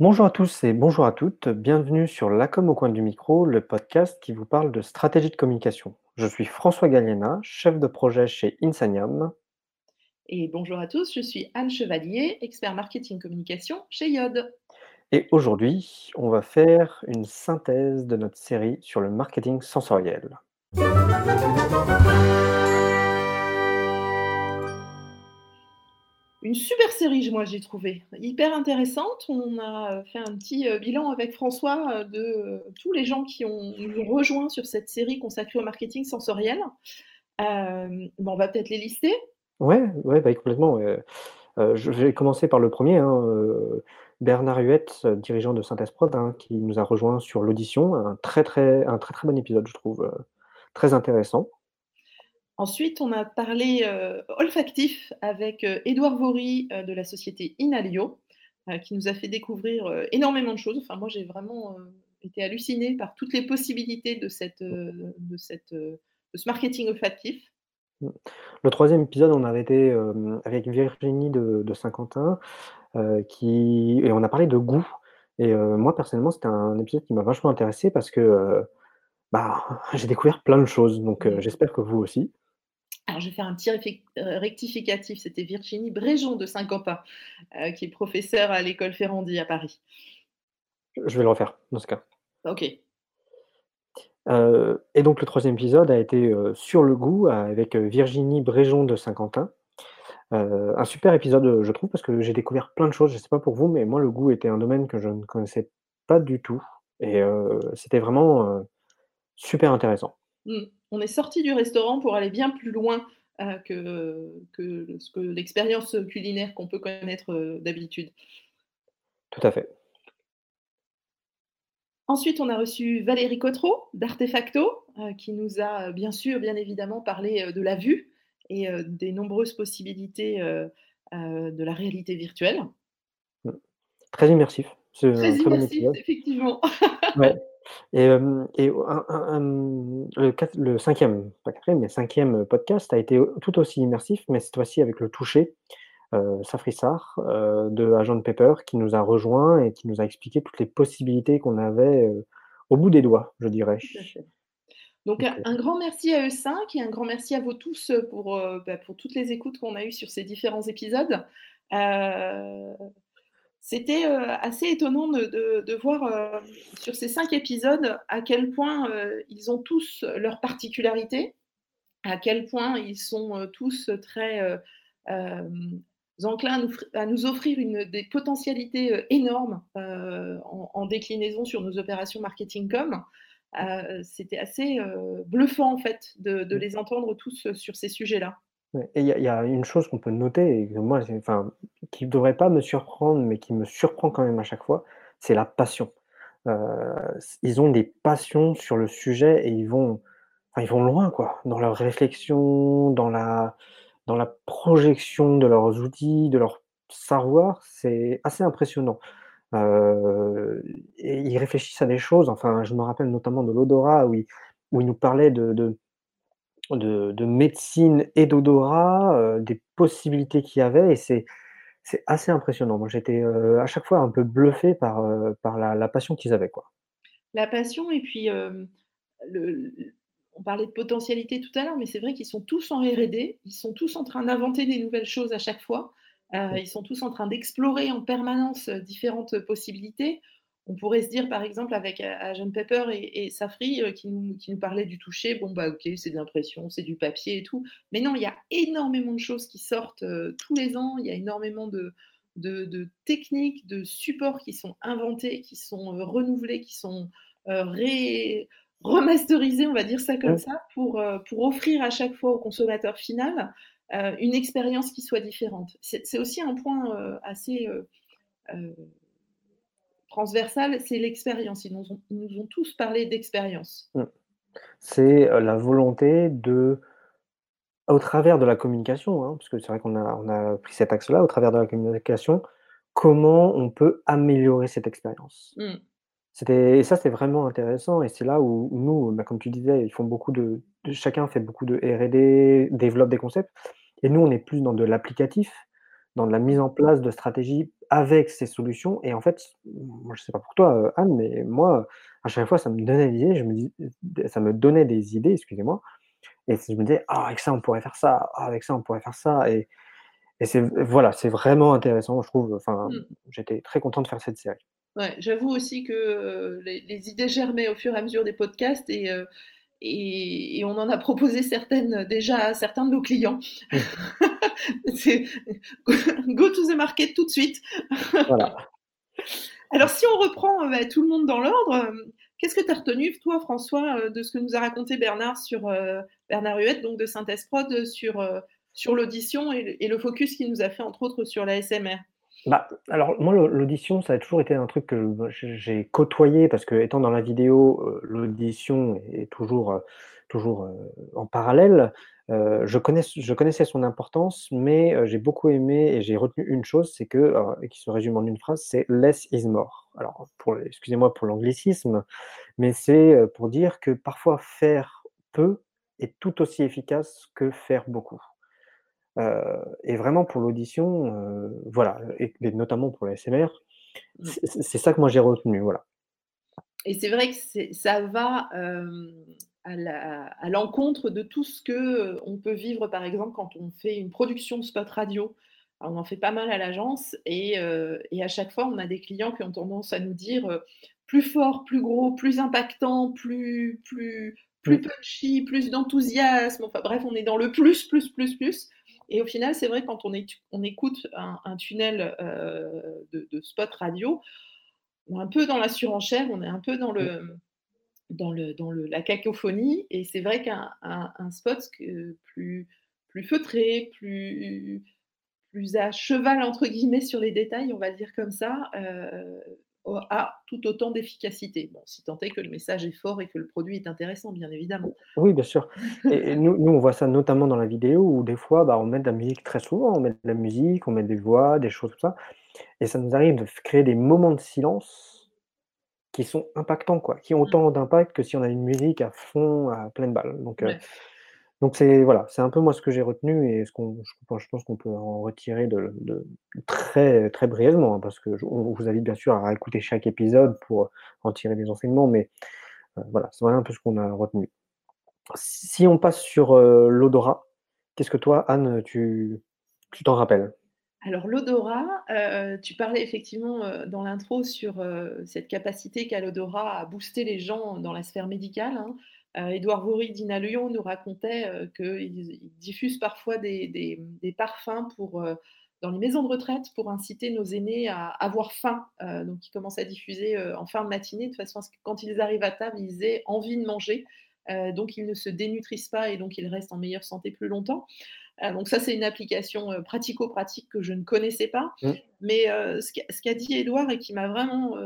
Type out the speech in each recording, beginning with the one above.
Bonjour à tous et bonjour à toutes, bienvenue sur La com au coin du micro, le podcast qui vous parle de stratégie de communication. Je suis François Galliena, chef de projet chez Insaniam. Et bonjour à tous, je suis Anne Chevalier, expert marketing communication chez Yod. Et aujourd'hui, on va faire une synthèse de notre série sur le marketing sensoriel. Une super série, moi j'ai trouvé, hyper intéressante. On a fait un petit euh, bilan avec François euh, de euh, tous les gens qui ont rejoint sur cette série consacrée au marketing sensoriel. Euh, on va peut-être les lister. Ouais, ouais, bah, complètement. Euh, je vais commencer par le premier, hein, euh, Bernard Huette, euh, dirigeant de Synthèse Prod, hein, qui nous a rejoint sur l'audition. Un très, très, un très très bon épisode, je trouve, euh, très intéressant. Ensuite, on a parlé euh, olfactif avec euh, Édouard Vaury euh, de la société Inalio, euh, qui nous a fait découvrir énormément de choses. Enfin, moi, j'ai vraiment été hallucinée par toutes les possibilités de, cette, de, cette, de ce marketing olfactif. Mmh. Le troisième épisode, on avait été avec Virginie de, de Saint-Quentin, qui... et on a parlé de goût. Et moi, personnellement, c'était un épisode qui m'a vachement intéressé parce que bah, j'ai découvert plein de choses. Donc, j'espère que vous aussi. Alors, je vais faire un petit euh, rectificatif. C'était Virginie Bréjon de Saint-Quentin, euh, qui est professeure à l'école Ferrandi à Paris. Je vais le refaire, dans ce cas. Ok. Heu et donc le troisième épisode a été, sur le goût avec, Virginie Bréjon de Saint-Quentin. Un super épisode, je trouve parce que j'ai découvert plein de choses. Je sais pas pour vous, mais moi le goût était un domaine que je ne connaissais pas du tout et c'était vraiment, super intéressant. Mmh. On est sorti du restaurant pour aller bien plus loin, heu, que que ce que l'expérience, culinaire qu'on peut connaître, heu, d'habitude. Tout à fait. Ensuite, on a reçu Valérie Cotreau d'Artefacto, heu, qui nous a, bien sûr, bien évidemment parlé, de la vue et des nombreuses possibilités, de la réalité virtuelle. Très immersif, c'est Très immersif, effectivement. Ouais et hem et un un un, mmh, le 5e, pas 4e, mais 5e podcast a été, tout aussi immersif, mais cette fois-ci avec le toucher. Heu, Safrissar, heu, de Agent Pepper qui nous a rejoints et qui nous a expliqué toutes les possibilités qu'on avait, heu, au bout des doigts, je dirais. Tout à fait. Donc Donc un grand merci à eux 5 et un grand merci à vous tous, pour, bah, pour toutes les écoutes qu'on a eues sur ces différents épisodes. C'était, heu, assez étonnant de de de voir, hem, sur ces 5 épisodes, à quel point, heu, ils ont tous leurs particularités, à quel point ils sont, tous très, enclins à nous fr à nous offrir une des potentialités, énormes, en en déclinaison sur nos opérations marketing com. C'était assez, bluffant en fait de de Mmh. les entendre tous, sur ces sujets-là. Et il y a une chose qu'on peut noter moi enfin, qui devrait pas me surprendre, mais qui me surprend quand même à chaque fois, c'est la passion. Heu, s ils ont des passions sur le sujet et ils vont ils vont loin quoi, dans leur réflexion, dans la dans la projection de leurs outils, de leur savoir, c'est assez impressionnant. Et ils réfléchissent à des choses, enfin, je me rappelle notamment de l'odorat où ils nous parlaient de de de médecine et d'odorat, heu, des possibilités qu'il y avait et c'est c'est assez impressionnant. Moi, j'étais, heu, à chaque fois un peu bluffé par, heu, par la la passion qu'ils avaient, quoi. La passion et puis, le on parlait de potentialité tout à l'heure, mais c'est vrai qu'ils sont tous en R&D, ils sont tous en train d'inventer des nouvelles choses à chaque fois. Mmh. ils sont tous en train d'explorer en permanence, différentes, possibilités. On pourrait se dire, par exemple, avec A Agent Pepper et et Safri, heu, qui nous qui nous parlaient du toucher, bon, bah, OK, c'est de l'impression, c'est du papier et tout. Mais non, il y a énormément de choses qui sortent, heu, tous les ans. Il y a énormément de de de techniques, de supports qui sont inventés, qui sont, renouvelés, qui sont, ré remasterisés, on va dire ça comme Ouais. ça, pour, pour offrir à chaque fois au consommateur final, une expérience qui soit différente. C'est aussi un point, assez, heu, transversal, c'est l'expérience. Ils nous ont ils nous ont tous parlé d'expérience. Mmh. C'est, heu, la volonté de au travers de la communication, hein, parce que c'est vrai qu'on a on a pris cet axe-là, au travers de la communication, comment on peut améliorer cette expérience? C'était et ça, c'est vraiment intéressant et c'est là où où nous, bah, comme tu disais, ils font beaucoup de de chacun fait beaucoup de R&D, développe des concepts et nous, on est plus dans de l'applicatif. Dans de la mise en place de stratégies avec ces solutions. Et en fait, moi je sais pas pour toi, heu, Anne, mais moi, à chaque fois ça me donnait des idées, je me dis ça me donnait des idées, excusez-moi. Et je me disais: «Ah avec ça on pourrait faire ça, ah avec ça on pourrait faire ça» et et c'est voilà, c'est vraiment intéressant je trouve, enfin, Mmh. j'étais très content de faire cette série. Ouais, j'avoue aussi que, heu, les les idées germaient au fur et à mesure des podcasts et et et on en a proposé certaines, déjà à certains de nos clients. C'est go to the market tout de suite. Voilà. Alors si on reprend, bah, tout le monde dans l'ordre, hem, qu'est-ce que tu as retenu toi François, de ce que nous a raconté Bernard sur, Bernard Huet donc de Synthèse Prod sur, sur l'audition et le et le focus qu'il nous a fait entre autres sur l'ASMR? Bah, alors moi l'au l'audition ça a toujours été un truc que bah, j'ai côtoyé parce qu'étant dans la vidéo, heu, l'audition est toujours, heu, toujours, heu, en parallèle. Je connaiss je connaissais son importance, mais j'ai beaucoup aimé et j'ai retenu une chose, c'est que, et qui se résume en une phrase, c'est «less is more». Alors excusez-moi pour l'anglicisme, mais c'est, pour dire que parfois faire peu est tout aussi efficace que faire beaucoup. Et vraiment pour l'audition, voilà et et notamment pour l'ASMR, Mmh. c'est ça que moi j'ai retenu, voilà. Et c'est vrai que ça va, à la l'encontre de tout ce que, on peut vivre, par exemple, quand on fait une production spot radio. Alors on en fait pas mal à l'agence et et à chaque fois, on a des clients qui ont tendance à nous dire, «Plus fort, plus gros, plus impactant, plus plus plus Mmh. punchy, plus d'enthousiasme», enfin bref, on est dans le plus, plus, plus, plus et au final, c'est vrai quand on écoute un un tunnel, heu, de de spot radio, on est un peu dans la surenchère, on est un peu dans Mmh. le dans le dans le la cacophonie et c'est vrai qu'un un un spot plus plus feutré, plus plus «à cheval» entre guillemets sur les détails, on va dire comme ça, au a tout autant d'efficacité. Bon, si tant est que le message est fort et que le produit est intéressant, bien évidemment. Oui, bien sûr et nous nous, on voit ça notamment dans la vidéo où des fois, bah, on met de la musique très souvent, on met de la musique, on met des voix, des choses comme ça et ça nous arrive de créer des moments de silence qui sont impactants, quoi, qui ont Mmh. autant d'impact que si on a une musique à fond, à pleine balle donc Ouais. Donc c'est voilà, c'est un peu moi ce que j'ai retenu et ce qu'on je pense qu'on peut en retirer de très très brièvement, hein, parce que on vous invite bien sûr à réécouter chaque épisode pour en tirer des enseignements mais heu, voilà, c'est un peu ce qu'on a retenu. Si on passe sur, heu, l'odorat, qu'est-ce que toi, Anne, tu tu t'en rappelles? Alors l'odorat, heu, tu parlais effectivement, dans l'intro sur, cette capacité qu'a l'odorat à booster les gens dans la sphère médicale, hein. Heu, Édouard Vory d'Inalion nous racontait, heu, qu'ils ils diffusent parfois des des, des parfums pour, heu, dans les maisons de retraite pour inciter nos aînés à avoir faim. Donc ils commencent à diffuser, en fin de matinée de façon à ce que quand ils arrivent à table, ils aient envie de manger. Donc ils ne se dénutrissent pas et donc ils restent en meilleure santé plus longtemps. Donc ça, c'est une application, pratico-pratique que je ne connaissais pas. Mmh. Mais, ce qu'a dit Édouard et qui m'a vraiment,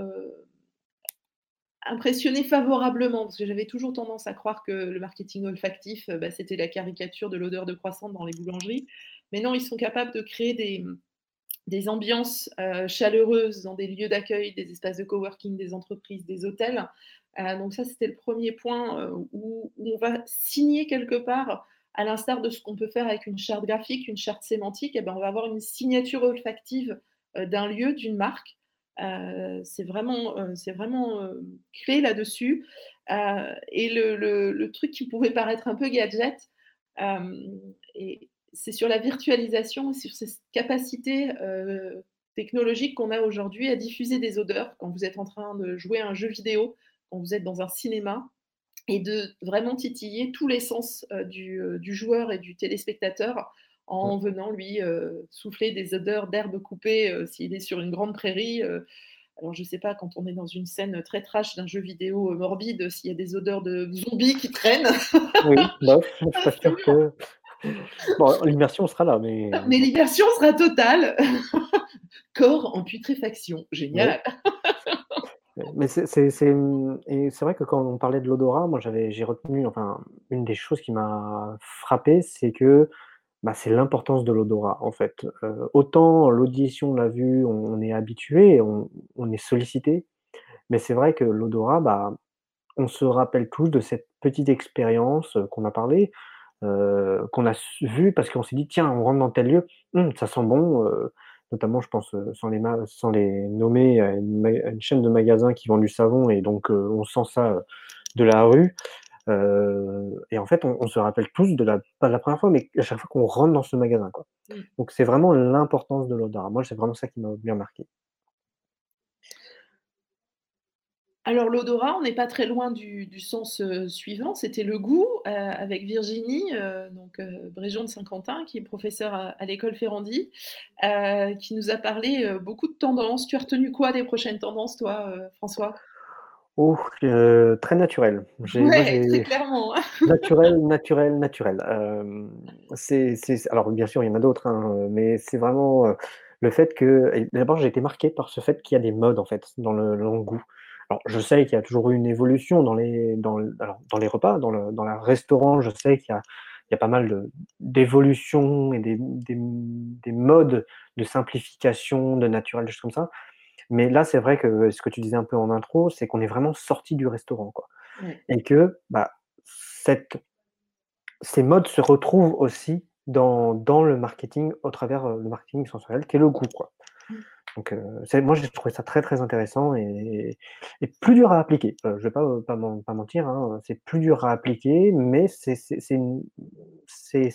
heu, impressionnée favorablement, parce que j'avais toujours tendance à croire que le marketing olfactif, heu, bah, c'était la caricature de l'odeur de croissant dans les boulangeries. Mais non, ils sont capables de créer des, des ambiances, heu, chaleureuses dans des lieux d'accueil, des espaces de coworking, des entreprises, des hôtels. Heu, donc ça, c'était le 1er point, où on va signer quelque part, à l'instar de ce qu'on peut faire avec une charte graphique, une charte sémantique et ben, on va avoir une signature olfactive, d'un lieu, d'une marque. Heu, c'est vraiment, c'est vraiment, heu, créé là-dessus. Heu et le truc qui pouvait paraître un peu gadget, c'est sur la virtualisation, sur ces capacités, heu, technologiques qu'on a aujourd'hui à diffuser des odeurs quand vous êtes en train de jouer à un jeu vidéo, quand vous êtes dans un cinéma et de vraiment titiller tous les sens, du joueur et du téléspectateur En venant lui, heu, souffler des odeurs d'herbes coupées, heu, s'il est sur une grande prairie, heu. Alors je sais pas quand on est dans une scène très trash d'un jeu vidéo, morbide, s'il y a des odeurs de zombies qui traînent. Oui, bof, je suis pas sûr que bon, l'immersion sera là mais Mais l'immersion sera totale. Corps en putréfaction, génial. Mais c'est c'est c'est, et c'est vrai que quand on parlait de l'odorat, moi j'avais j'ai retenu enfin, une des choses qui m'a frappé, c'est que, bah, c'est l'importance de l'odorat, en fait. Heu, autant l'audition, la vue, on est habitué, on on est sollicité, mais c'est vrai que l'odorat, bah, on se rappelle tous de cette petite expérience, heu, qu'on a parlé. qu'on a vu parce qu'on s'est dit: «Tiens, on rentre dans tel lieu, mmh, ça sent bon», notamment je pense, sans les sans les nommer, à une chaîne de magasins qui vend du savon et donc on sent ça, de la rue. Et en fait, on on se rappelle tous de la pas de la première fois, mais à chaque fois qu'on rentre dans ce magasin, quoi. Mmh. Donc c'est vraiment l'importance de l'odorat. Moi, c'est vraiment ça qui m'a bien marqué. Alors l'odorat, on n'est pas très loin du du sens, suivant, c'était le goût, avec Virginie, donc heu, Bréjean de Saint-Quentin, qui est professeure à à l'école Ferrandi, qui nous a parlé, beaucoup de tendances. Tu as retenu quoi des prochaines tendances toi, heu, François? Oh, heu, très naturel. J'ai moi très clairement. naturel, naturel, naturel. Hem, c'est alors bien sûr, il y en a d'autres, hein, mais c'est vraiment, heu, le fait que d'abord j'ai été marqué par ce fait qu'il y a des modes en fait, dans le dans le goût. Alors je sais qu'il y a toujours eu une évolution dans les dans alors dans les repas, dans le dans la restaurant, je sais qu'il y a il y a pas mal d'évolutions et des des des modes de simplification, de naturel, des choses comme ça. Mais là, c'est vrai que ce que tu disais un peu en intro, c'est qu'on est vraiment sortis du restaurant, quoi et que, bah, cette ces modes se retrouvent aussi dans dans le marketing au travers, heu, le marketing sensoriel qui est le goût, quoi. Mmh. Donc c'est moi j'ai trouvé ça très, très intéressant et plus dur à appliquer. Heu, je vais pas, heu, pas men pas mentir, hein, c'est plus dur à appliquer, mais il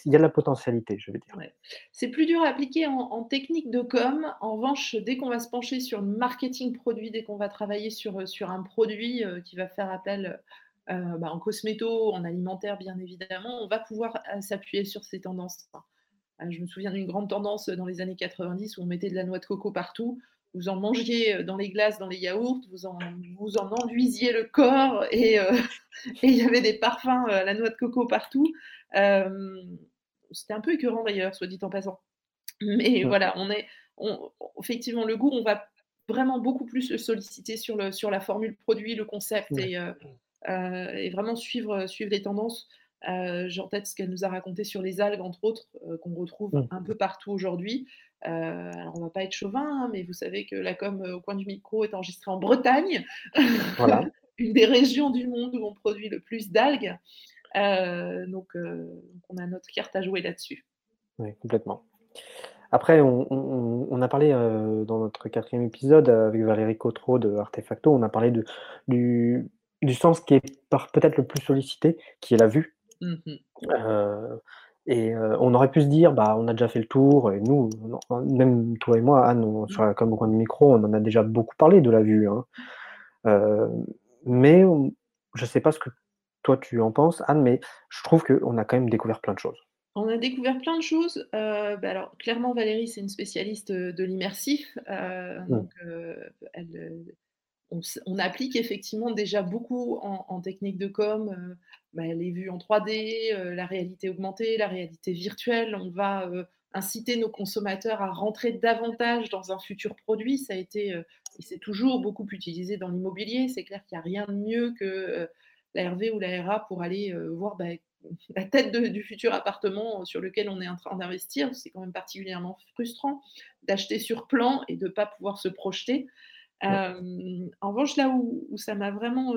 y a de la potentialité, je vais dire. C'est plus dur à appliquer en technique de com. En revanche, dès qu'on va se pencher sur le marketing produit, dès qu'on va travailler sur, un produit, qui va faire appel, bah, en cosméto, en alimentaire bien évidemment, on va pouvoir, s'appuyer sur ces tendances-là. Heu, je me souviens d'une grande tendance, dans les années 90 où on mettait de la noix de coco partout. Vous en mangiez, heu, dans les glaces, dans les yaourts, vous en vous en enduisiez le corps et heu et il y avait des parfums, heu, à la noix de coco partout. C'était un peu écœurant d'ailleurs, soit dit en passant. Mais voilà, on est on effectivement, le goût, on va vraiment beaucoup plus le solliciter sur le sur la formule produit, le concept Ouais. et et vraiment suivre, suivre les tendances. Heu, j'ai en tête ce qu'elle nous a raconté sur les algues, entre autres, heu, qu'on retrouve Mmh. un peu partout aujourd'hui. Heu, alors on va pas être chauvin, hein, mais vous savez que la com, au coin du micro est enregistrée en Bretagne, Voilà. une des régions du monde où on produit le plus d'algues. Donc on a notre carte à jouer là-dessus. Oui, complètement. Après on on on on a parlé, dans notre 4e épisode avec Valérie Cotreau de Artefacto, on a parlé de du du sens qui est peut-être le plus sollicité, qui est la vue. Mmh et on aurait pu se dire: «Bah, on a déjà fait le tour» et nous, enfin, même toi et moi, Anne, on Mmh. sur la com au coin du micro, on en a déjà beaucoup parlé de la vue, hein. Mais on je sais pas ce que toi tu en penses, Anne, mais je trouve qu'on a quand même découvert plein de choses. On a découvert plein de choses, bah, alors clairement Valérie, c'est une spécialiste, de l'immersif, Mmh. donc elle, on applique effectivement déjà beaucoup en technique de com, heu, bah, les vues en 3D, heu, la réalité augmentée, la réalité virtuelle. On va, heu, inciter nos consommateurs à rentrer davantage dans un futur produit. Ça a été, c'est toujours beaucoup utilisé dans l'immobilier. C'est clair qu'il y a rien de mieux que, la RV ou la RA pour aller, voir, bah, la tête du futur appartement sur lequel on est en train d'investir. C'est quand même particulièrement frustrant d'acheter sur plan et de pas pouvoir se projeter. En revanche, là où où ça m'a vraiment,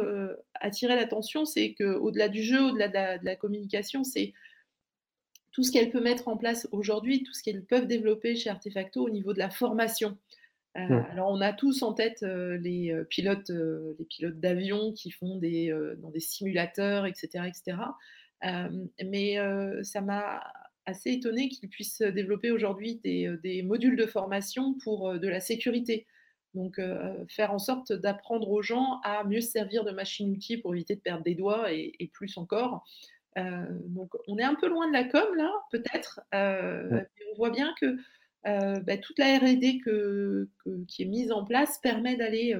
attiré l'attention, c'est qu'au-delà du jeu, au-delà de la de la communication, c'est tout ce qu'elle peut mettre en place aujourd'hui, tout ce qu'elles peuvent développer chez Artefacto au niveau de la formation. Mmh. alors on a tous en tête, les, pilotes, les pilotes d'avion qui font des, dans des simulateurs et cetera et cetera. Hem, mais ça m'a assez étonnée qu'ils puissent développer aujourd'hui des, modules de formation pour, de la sécurité. Donc heu, faire en sorte d'apprendre aux gens à mieux se servir de machines-outils pour éviter de perdre des doigts et et plus encore. Heu, donc on est un peu loin de la com là, peut-être, mais on voit bien que, bah, toute la R&D que que qui est mise en place permet d'aller,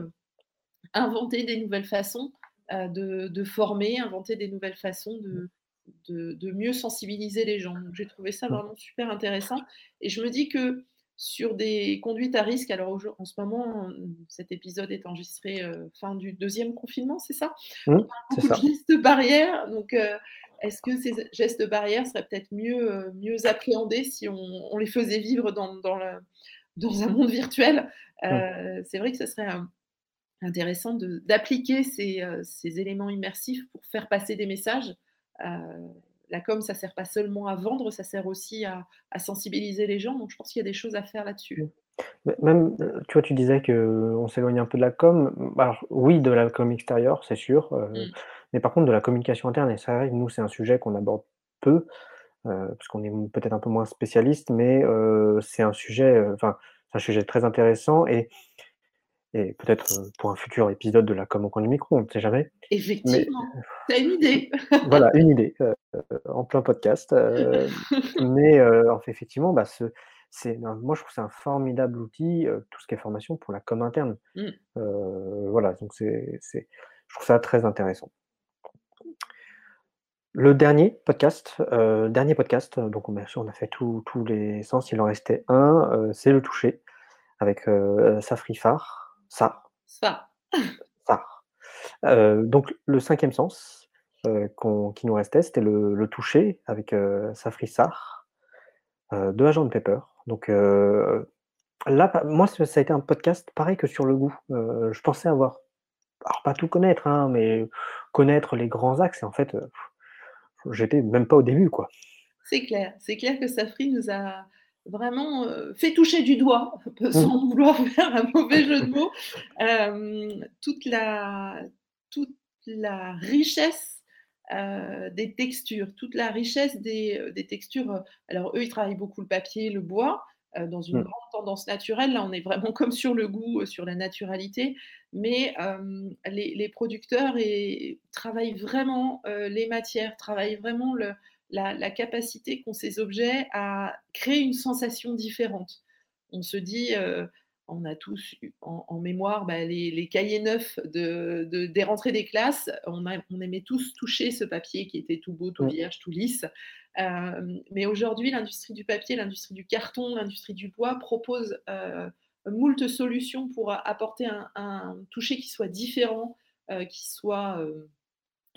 inventer des nouvelles façons, de de former, inventer des nouvelles façons de de de mieux sensibiliser les gens. Donc j'ai trouvé ça vraiment super intéressant. Et je me dis que sur des conduites à risque, alors en ce moment, cet épisode est enregistré, heu, fin du 2e confinement, c'est ça? Mmh, On parle de gestes barrières, donc heu, est-ce que ces gestes barrières seraient peut-être mieux, heu, mieux appréhendés si on on les faisait vivre dans dans un monde virtuel? Mmh. C'est vrai que ce serait, intéressant d'appliquer ces, ces éléments immersifs pour faire passer des messages. La com, ça sert pas seulement à vendre, ça sert aussi à à sensibiliser les gens, donc je pense qu'il y a des choses à faire là-dessus. Même, heu, tu vois, tu disais qu'on s'éloigne un peu de la com. Mmh, alors oui, de la com extérieure, c'est sûr, heu, Mmh. mais par contre de la communication interne et c'est vrai que nous, c'est un sujet qu'on aborde peu, heu, parce qu'on est peut-être un peu moins spécialiste, mais c'est un sujet, enfin, un sujet très intéressant et et peut-être, pour un futur épisode de la com au coin du micro, on ne sait jamais. Mais Effectivement, as une idée. voilà, une idée, en plein podcast, mais en fait, effectivement, bah, ce c'est moi, je trouve que c'est un formidable outil, tout ce qui est formation pour la com interne. Mmh. Voilà, donc c'est c'est je trouve ça très intéressant. Le dernier podcast, dernier podcast, donc on bien sûr, on a fait tous les sens, il en restait un, c'est le toucher avec, Safri Farr Sarr Ça. Sarr. Heu, donc le 5e sens, qu'on qui nous restait, c'était le le toucher avec, heu, Safri heu, de Agent Pepper. Donc là, moi, ça ça a été un podcast pareil que sur le goût. Je pensais avoir alors pas tout connaître, hein, mais connaître les grands axes et en fait, j'étais même pas au début, quoi. C'est clair, c'est clair que Safri nous a vraiment, heu, fait toucher du doigt, Mmh. sans vouloir faire un mauvais jeu de mots, hem, toute la toute la richesse, heu, des textures, toute la richesse des, textures, alors eux, ils travaillent beaucoup le papier, le bois, dans une Mmh. grande tendance naturelle. Là, on est vraiment comme sur le goût, sur la naturalité, mais les les producteurs et travaillent vraiment, les matières, travaillent vraiment le la la capacité qu'ont ces objets à créer une sensation différente. On se dit, heu, on a tous eu en en mémoire, bah, les les cahiers neufs de de des rentrées des classes. On a on aimait tous toucher ce papier qui était tout beau, tout vierge, tout lisse. Hem, mais aujourd'hui, l'industrie du papier, l'industrie du carton, l'industrie du bois propose, heu, moult solutions pour apporter un un toucher qui soit différent, heu, qui soit,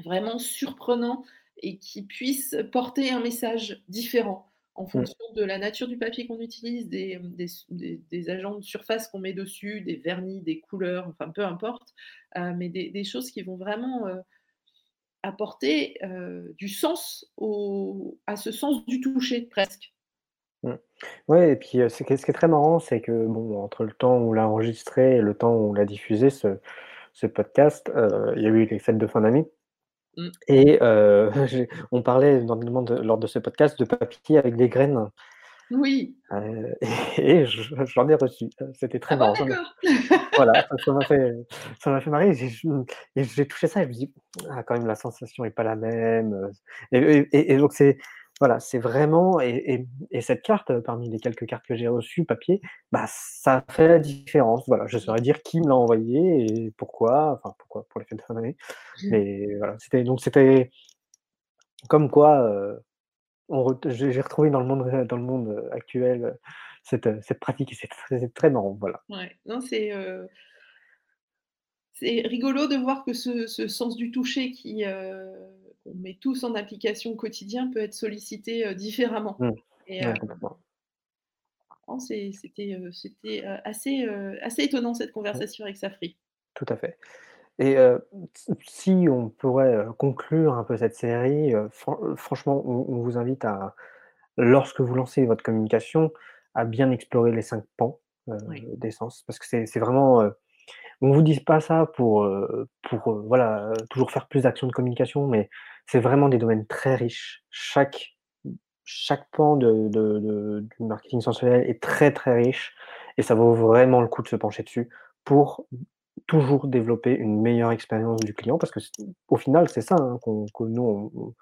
vraiment surprenant et qui puisse porter un message différent en Mmh. fonction de la nature du papier qu'on utilise, des, des s des des agents de surface qu'on met dessus, des vernis, des couleurs, enfin peu importe, heu, mais des choses qui vont vraiment, heu, apporter, heu, du sens au à ce sens du toucher presque. Mmh. Ouais et puis, ce qui est très marrant, c'est que bon, entre le temps où on l'a enregistré et le temps où on l'a diffusé ce ce podcast, il y a eu les fêtes de fin d'année Mmh. et j'ai on parlait énormément de lors de ce podcast de papier avec des graines, Oui. heu et je j'en ai reçu. C'était très Ah marrant, voilà, ça m'a fait ça fait marrer. Et j'ai touché ça et je me dis: «Ah quand même la sensation est pas la même», et donc c'est voilà, c'est vraiment et et et cette carte, heu, parmi les quelques cartes que j'ai reçues papier, bah, ça fait la différence. Voilà, je Mmh. saurais dire qui me l'a envoyé et pourquoi, enfin pourquoi, pour les fêtes de fin d'année, mais voilà, c'était donc c'était comme quoi, ret j'ai retrouvé dans le monde dans le monde, actuel, cette, heu, cette pratique et c'est très très marrant, voilà. Ouais, non, c'est, heu c'est rigolo de voir que ce ce sens du toucher qui, qu'on met tous en application au quotidien peut être sollicité, heu, différemment Mmh. et c'est c'était, heu, c'était, assez, étonnant cette Mmh, conversation avec Safri. tout à fait. Et si on pourrait, conclure un peu cette série, fran franchement, on on vous invite à lorsque vous lancez votre communication, à bien explorer les 5 pans, heu, Oui. des sens. Parce que c'est c'est vraiment, on vous dit pas ça pour, heu, pour, heu, voilà, heu, toujours faire plus d'actions de communication, mais c'est vraiment des domaines très riches. Chaque chaque pan de de de du marketing sensoriel est très, très riche et ça vaut vraiment le coup de se pencher dessus pour toujours développer une meilleure expérience du client parce que au final, c'est ça, hein, qu'on que nous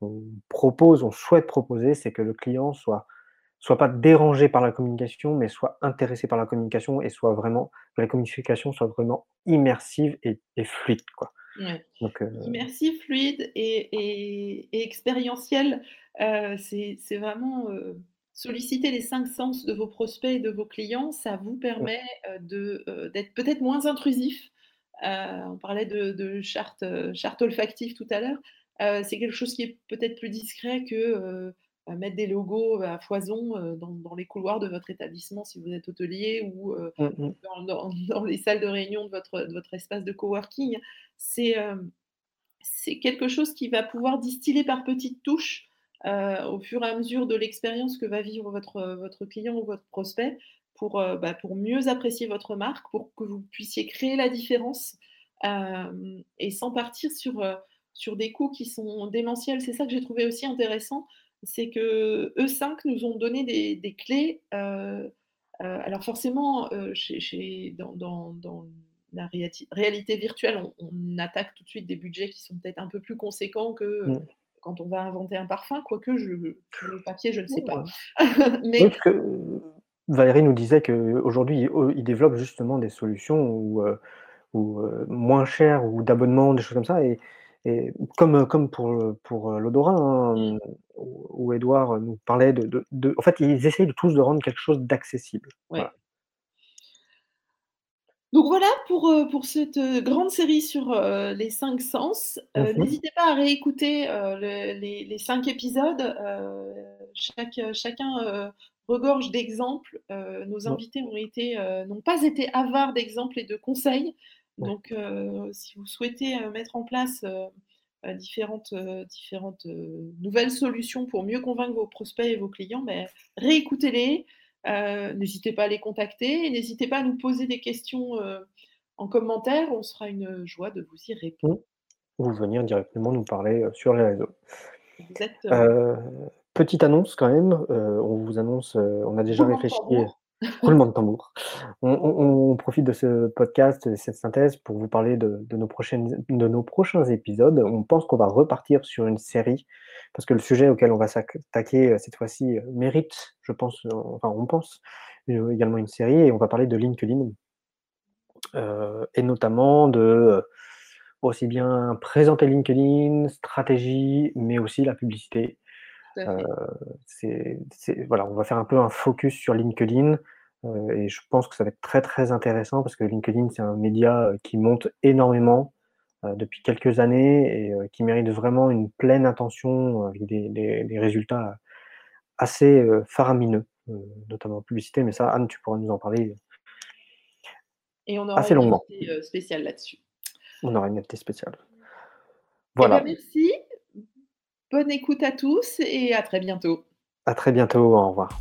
on propose, on souhaite proposer, c'est que le client soit soit pas dérangé par la communication, mais soit intéressé par la communication et soit vraiment que la communication soit vraiment immersive et et fluide, quoi. Ouais. Donc heu, Immersif, fluide et et et expérientiel, heu, c'est vraiment, heu, solliciter les 5 sens de vos prospects et de vos clients. Ça vous permet, de, d'être peut-être moins intrusif. On parlait de de charte, charte olfactive tout à l'heure. Heu, c'est quelque chose qui est peut-être plus discret que, mettre des logos à foison, heu, dans dans les couloirs de votre établissement si vous êtes hôtelier ou, heu, mmh mh, dans dans dans les salles de réunion de votre de votre espace de coworking. C'est, quelque chose qui va pouvoir distiller par petites touches, au fur et à mesure de l'expérience que va vivre votre, votre client ou votre prospect pour, bah, pour mieux apprécier votre marque, pour que vous puissiez créer la différence, et sans partir sur, sur des coûts qui sont démentiels. C'est ça que j'ai trouvé aussi intéressant, c'est qu'eux 5 nous ont donné des des clés, heu heu, alors forcément, chez chez dans dans dans la réalité virtuelle, on on attaque tout de suite des budgets qui sont peut-être un peu plus conséquents que, Mmh. quand on va inventer un parfum, quoique je le papier, je ne sais pas. Oui, Mais parce que, Valérie nous disait qu'aujourd'hui, ils développent justement des solutions où, où, moins chères ou d'abonnement, des choses comme ça et et comme, comme pour, heu, pour, heu, l'odorat, Mmh. hein, où où Édouard nous parlait de de de en fait, ils essayent tous de rendre quelque chose d'accessible. Ouais. Voilà. Donc voilà pour, cette, grande série sur, les 5 sens. Mmh n'hésitez pas à réécouter, le les les 5 épisodes. Chaque chacun, regorge d'exemples. Nos invités n'ont pas été avares d'exemples et de conseils. Donc si vous souhaitez, mettre en place, heu, différentes, différentes, nouvelles solutions pour mieux convaincre vos prospects et vos clients, beh, réécoutez-les. N'hésitez pas à les contacter et n'hésitez pas à nous poser des questions, en commentaire. On sera une joie de vous y répondre. Mmh. Ou venir directement nous parler, sur les réseaux. Exactement. Petite annonce quand même, on vous annonce, on a déjà réfléchi. roulement de tambour. On profite de ce podcast et cette synthèse pour vous parler de de nos de prochains épisodes. On pense qu'on va repartir sur une série parce que le sujet auquel on va s'attaquer, heu, cette fois-ci, heu, mérite, je pense, heu, enfin on pense, également une série et on va parler de LinkedIn. Et notamment de, aussi bien présenter LinkedIn, stratégie, mais aussi la publicité. C'est c'est voilà, on va faire un peu un focus sur LinkedIn, heu et je pense que ça va être très, très intéressant parce que LinkedIn, c'est un média, heu, qui monte énormément, depuis quelques années et qui mérite vraiment une pleine attention avec des des des résultats assez, faramineux, notamment en publicité, mais ça, Anne, tu pourras nous en parler Et on aura assez une longuement. heu, spéciale là-dessus. On aura une invitée spéciale. Et bah, Voilà. merci. Bonne écoute à tous et à très bientôt. À très bientôt, au revoir.